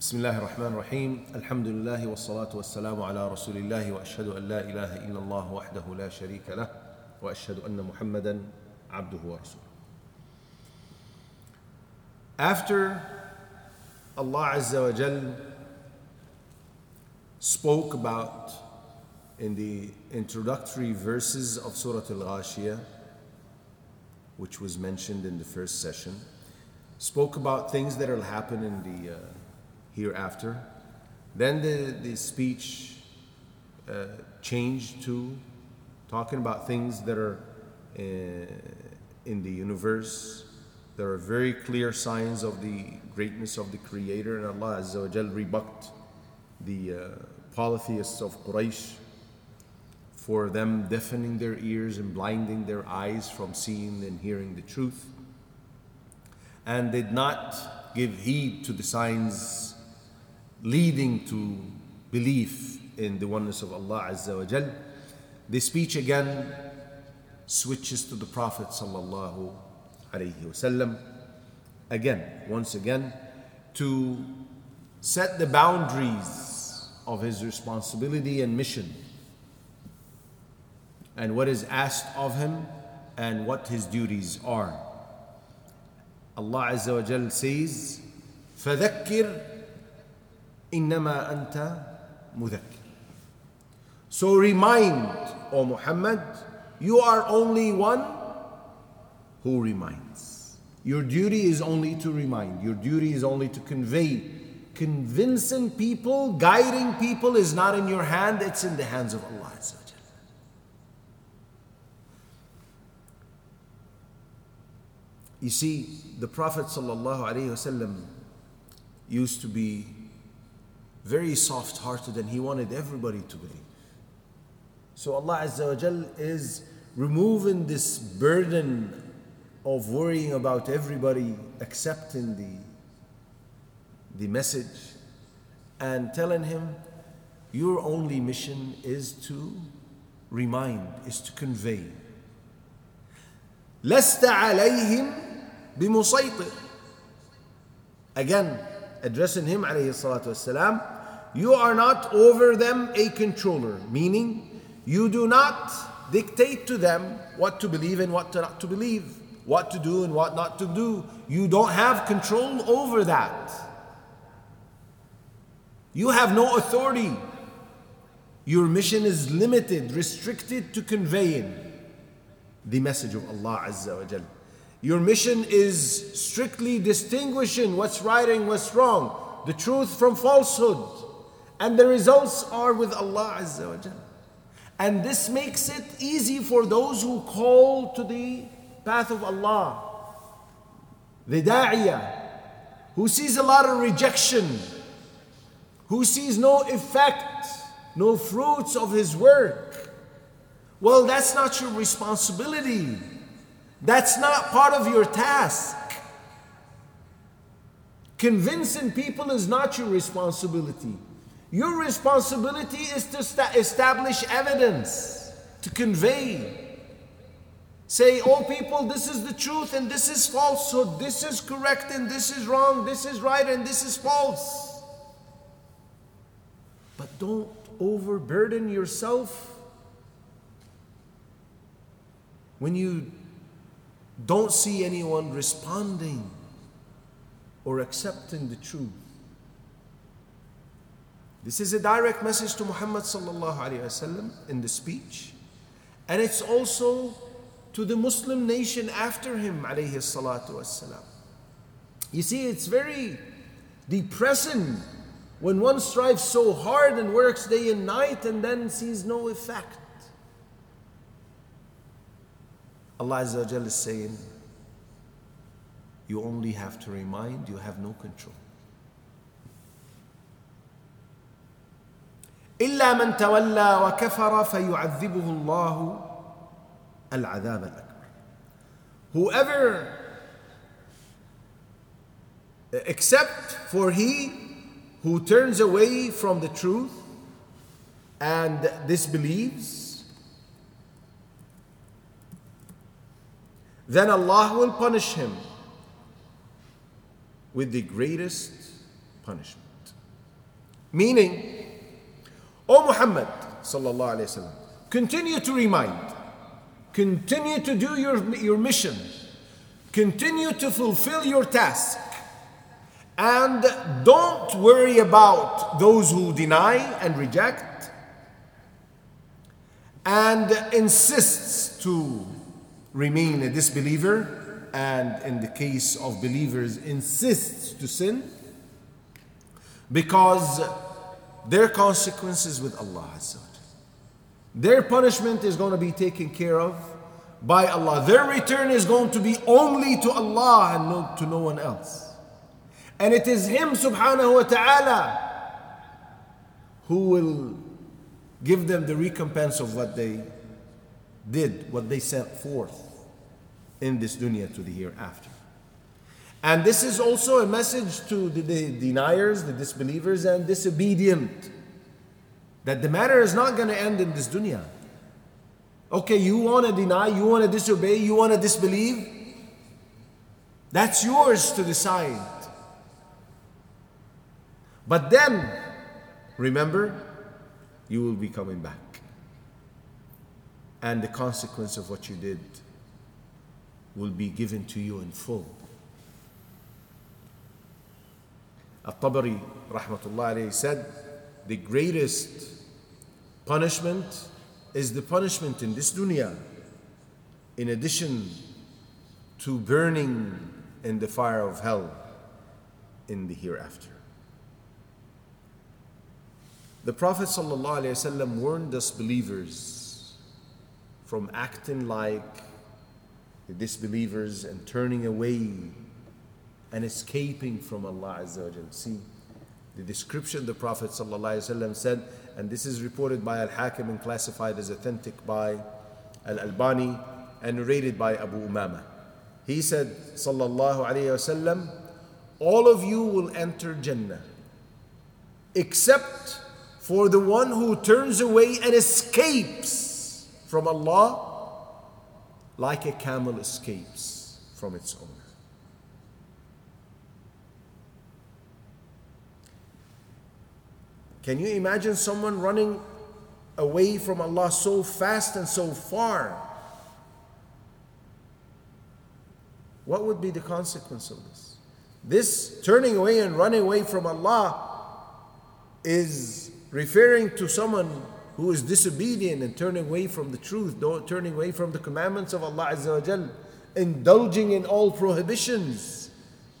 بسم الله الرحمن الرحيم الحمد لله والصلاة والسلام على رسول الله وأشهد أن لا إله إلا الله وحده لا شريك له وأشهد أن محمدا عبده ورسوله After Allah Azza wa Jal spoke about in the introductory verses of Surah Al-Ghashiyah which was mentioned in the first session spoke about things that will happen in the uh, hereafter. Then the, the speech uh, changed to talking about things that are uh, in the universe. There are very clear signs of the greatness of the Creator, and Allah Azza wa Jal rebuked the uh, polytheists of Quraysh for them deafening their ears and blinding their eyes from seeing and hearing the truth, and did not give heed to the signs leading to belief in the oneness of Allah Azza wa Jal. The speech again switches to the Prophet sallallahu alaihi wasallam again, once again, to set the boundaries of his responsibility and mission and what is asked of him and what his duties are. Allah Azza wa Jal says, فَذَكِّرْ إِنَّمَا أَنْتَ مُذَكِّرْ So remind, O Muhammad, you are only one who reminds. Your duty is only to remind. Your duty is only to convey. Convincing people, guiding people is not in your hand, it's in the hands of Allah Azza wa Jal. You see, the Prophet ﷺ used to be very soft hearted and he wanted everybody to believe. So Allah Azza wa Jal is removing this burden of worrying about everybody accepting the, the message and telling him, Your only mission is to remind, is to convey. لست عليهم بمسيطر Again, addressing him alayhi salatu wasalam, you are not over them a controller, meaning you do not dictate to them what to believe and what to not to believe, what to do and what not to do. You don't have control over that. You have no authority. Your mission is limited, restricted to conveying the message of Allah Azza wa Jal. Your mission is strictly distinguishing what's right and what's wrong, the truth from falsehood. And the results are with Allah Azza wa Jal. And this makes it easy for those who call to the path of Allah. The da'iyah, who sees a lot of rejection, who sees no effect, no fruits of his work. Well, that's not your responsibility. That's not part of your task. Convincing people is not your responsibility. Your responsibility is to sta- establish evidence, to convey. Say, oh people, this is the truth and this is falsehood, this is correct and this is wrong, this is right and this is false. But don't overburden yourself when you don't see anyone responding or accepting the truth. This is a direct message to Muhammad in the speech, and it's also to the Muslim nation after him. You see, it's very depressing when one strives so hard and works day and night and then sees no effect. Allah Azza wa is saying, you only have to remind, you have no control. إلا من تولى وكفر فيعذبه الله العذاب الأكبر. Whoever except for he who turns away from the truth and disbelieves, then Allah will punish him with the greatest punishment. Meaning, O Muhammad, sallallahu continue to remind, continue to do your, your mission, continue to fulfill your task, and don't worry about those who deny and reject and insists to remain a disbeliever and in the case of believers insists to sin because their consequences with Allah Azza Their punishment is going to be taken care of by Allah. Their return is going to be only to Allah and to no one else. And it is Him subhanahu wa ta'ala who will give them the recompense of what they did, what they sent forth in this dunya to the hereafter. And this is also a message to the, the deniers, the disbelievers, and disobedient that the matter is not going to end in this dunya. Okay, you want to deny, you want to disobey, you want to disbelieve. That's yours to decide. But then, remember, you will be coming back. And the consequence of what you did will be given to you in full. At-Tabari, rahmatullah alayhi, said, the greatest punishment is the punishment in this dunya, in addition to burning in the fire of hell in the hereafter. The Prophet ﷺ warned us believers from acting like the disbelievers and turning away and escaping from Allah Azza wa See, the description the Prophet said, and this is reported by Al Hakim and classified as authentic by Al Albani and narrated by Abu Umama. He said, Sallallahu Alaihi Wasallam, all of you will enter Jannah except for the one who turns away and escapes from Allah like a camel escapes from its owner. Can you imagine someone running away from Allah so fast and so far? What would be the consequence of this? This turning away and running away from Allah is referring to someone who is disobedient and turning away from the truth, turning away from the commandments of Allah Azza wa indulging in all prohibitions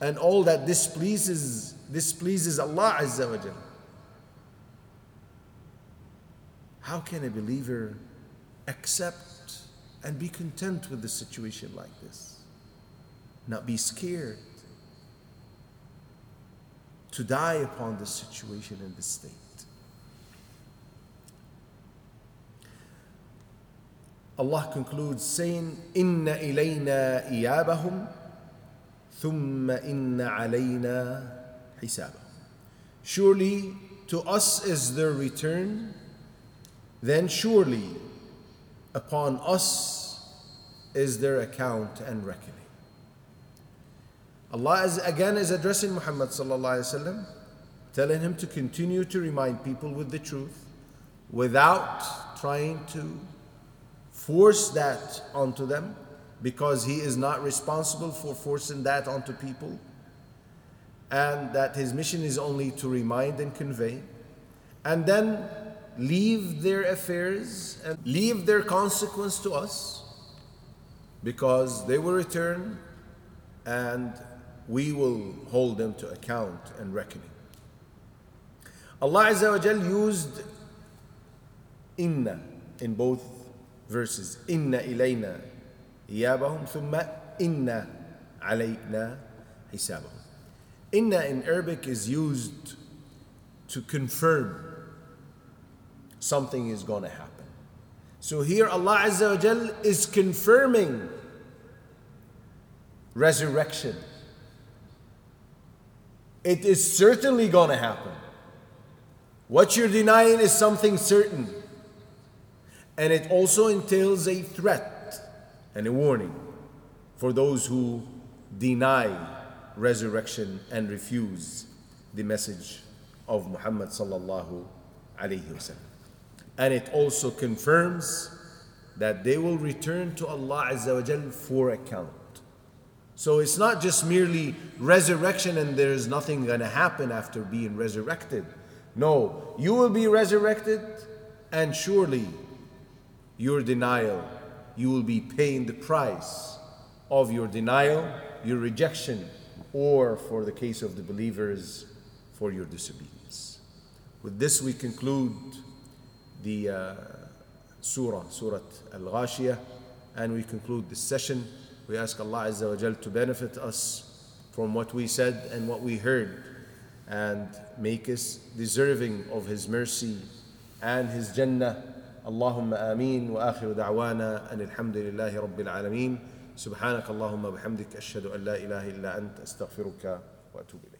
and all that displeases displeases Allah Azza wa. How can a believer accept and be content with a situation like this? Not be scared to die upon this situation in this state. Allah concludes saying, Inna ilayna iyabahum, thumma inna alayna hisabahum. Surely to us is their return, then surely upon us is their account and reckoning. Allah is, again is addressing Muhammad wasallam, telling him to continue to remind people with the truth without trying to force that onto them because he is not responsible for forcing that onto people and that his mission is only to remind and convey and then leave their affairs and leave their consequence to us because they will return and we will hold them to account and reckoning. Allah Azza wa Jal used inna in both verses inna ilayna iyabahum thumma inna alayna hisabahum inna in arabic is used to confirm something is going to happen. So here allah azza wa jal is confirming resurrection. It is certainly going to happen. What you're denying is something certain. And it also entails a threat and a warning for those who deny resurrection and refuse the message of Muhammad sallallahu alayhi wasallam. And it also confirms that they will return to Allah Azza wa Jal for account. So it's not just merely resurrection and there is nothing going to happen after being resurrected. No, you will be resurrected and surely your denial, you will be paying the price of your denial, your rejection, or for the case of the believers, for your disobedience. With this, we conclude the uh, surah, Surah Al Ghashiyah, and we conclude this session. We ask Allah Azza wa Jal to benefit us from what we said and what we heard and make us deserving of His mercy and His Jannah. اللهم آمين وآخر دعوانا أن الحمد لله رب العالمين سبحانك اللهم وبحمدك أشهد أن لا إله إلا أنت أستغفرك وأتوب إليك